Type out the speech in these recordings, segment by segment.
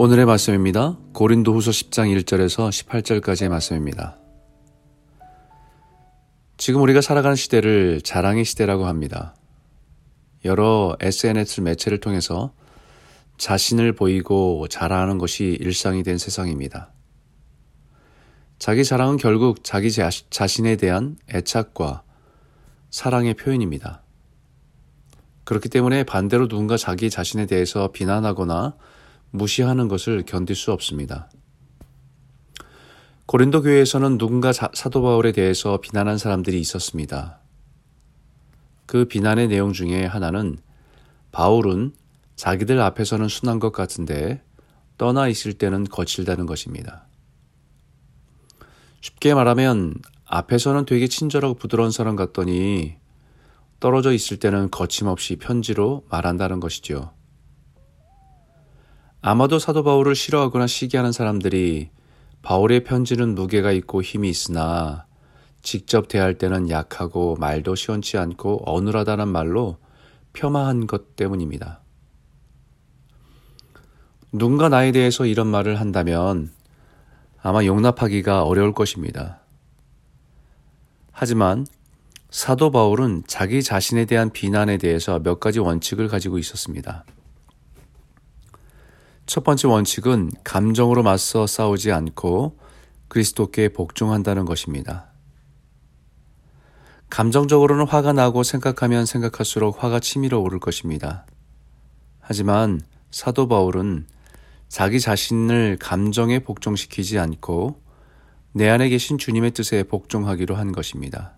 오늘의 말씀입니다. 고린도 후서 10장 1절에서 18절까지의 말씀입니다. 지금 우리가 살아가는 시대를 자랑의 시대라고 합니다. 여러 SNS 매체를 통해서 자신을 보이고 자랑하는 것이 일상이 된 세상입니다. 자기 자랑은 결국 자기 자신에 대한 애착과 사랑의 표현입니다. 그렇기 때문에 반대로 누군가 자기 자신에 대해서 비난하거나 무시하는 것을 견딜 수 없습니다. 고린도 교회에서는 누군가 사도 바울에 대해서 비난한 사람들이 있었습니다. 그 비난의 내용 중에 하나는 바울은 자기들 앞에서는 순한 것 같은데 떠나 있을 때는 거칠다는 것입니다. 쉽게 말하면 앞에서는 되게 친절하고 부드러운 사람 같더니 떨어져 있을 때는 거침없이 편지로 말한다는 것이죠. 아마도 사도 바울을 싫어하거나 시기하는 사람들이 바울의 편지는 무게가 있고 힘이 있으나 직접 대할 때는 약하고 말도 시원치 않고 어눌하다는 말로 폄하한 것 때문입니다. 누군가 나에 대해서 이런 말을 한다면 아마 용납하기가 어려울 것입니다. 하지만 사도 바울은 자기 자신에 대한 비난에 대해서 몇 가지 원칙을 가지고 있었습니다. 첫 번째 원칙은 감정으로 맞서 싸우지 않고 그리스도께 복종한다는 것입니다. 감정적으로는 화가 나고 생각하면 생각할수록 화가 치밀어 오를 것입니다. 하지만 사도 바울은 자기 자신을 감정에 복종시키지 않고 내 안에 계신 주님의 뜻에 복종하기로 한 것입니다.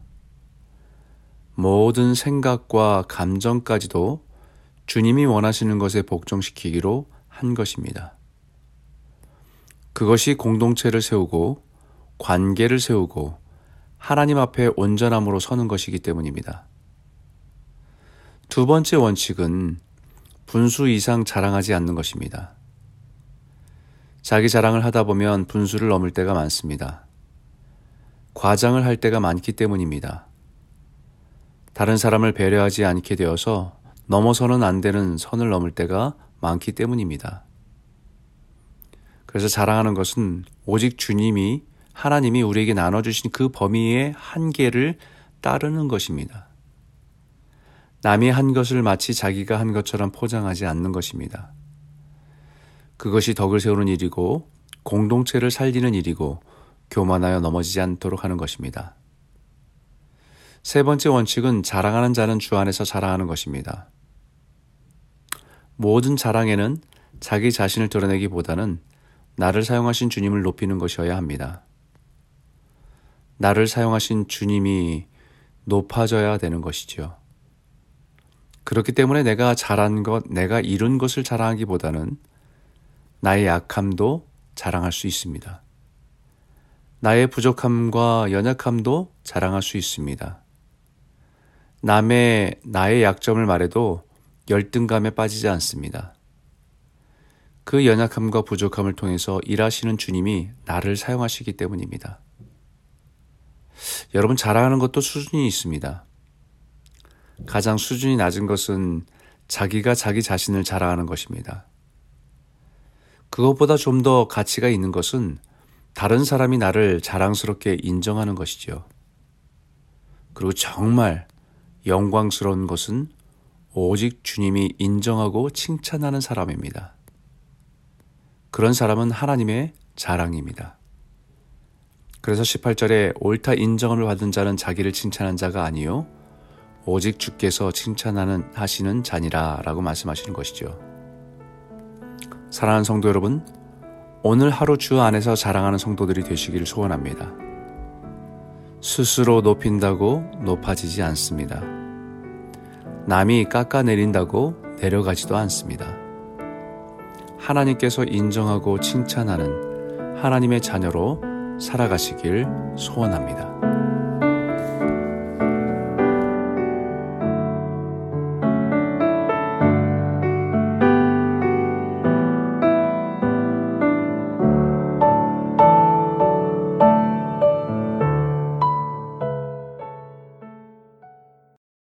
모든 생각과 감정까지도 주님이 원하시는 것에 복종시키기로 한 것입니다. 그것이 공동체를 세우고 관계를 세우고 하나님 앞에 온전함으로 서는 것이기 때문입니다. 두 번째 원칙은 분수 이상 자랑하지 않는 것입니다. 자기 자랑을 하다 보면 분수를 넘을 때가 많습니다. 과장을 할 때가 많기 때문입니다. 다른 사람을 배려하지 않게 되어서 넘어서는 안 되는 선을 넘을 때가 많기 때문입니다. 그래서 자랑하는 것은 오직 주님이 하나님이 우리에게 나눠주신 그 범위의 한계를 따르는 것입니다. 남이 한 것을 마치 자기가 한 것처럼 포장하지 않는 것입니다. 그것이 덕을 세우는 일이고 공동체를 살리는 일이고 교만하여 넘어지지 않도록 하는 것입니다. 세 번째 원칙은 자랑하는 자는 주 안에서 자랑하는 것입니다. 모든 자랑에는 자기 자신을 드러내기보다는 나를 사용하신 주님을 높이는 것이어야 합니다. 나를 사용하신 주님이 높아져야 되는 것이지요. 그렇기 때문에 내가 잘한 것, 내가 이룬 것을 자랑하기보다는 나의 약함도 자랑할 수 있습니다. 나의 부족함과 연약함도 자랑할 수 있습니다. 남의 나의 약점을 말해도 열등감에 빠지지 않습니다. 그 연약함과 부족함을 통해서 일하시는 주님이 나를 사용하시기 때문입니다. 여러분 자랑하는 것도 수준이 있습니다. 가장 수준이 낮은 것은 자기가 자기 자신을 자랑하는 것입니다. 그것보다 좀 더 가치가 있는 것은 다른 사람이 나를 자랑스럽게 인정하는 것이죠. 그리고 정말 영광스러운 것은 오직 주님이 인정하고 칭찬하는 사람입니다. 그런 사람은 하나님의 자랑입니다. 그래서 18절에 옳다 인정을 받은 자는 자기를 칭찬한 자가 아니요 오직 주께서 칭찬하는 하시는 자니라라고 말씀하시는 것이죠. 사랑하는 성도 여러분, 오늘 하루 주 안에서 자랑하는 성도들이 되시기를 소원합니다. 스스로 높인다고 높아지지 않습니다. 남이 깎아내린다고 내려가지도 않습니다. 하나님께서 인정하고 칭찬하는 하나님의 자녀로 살아가시길 소원합니다.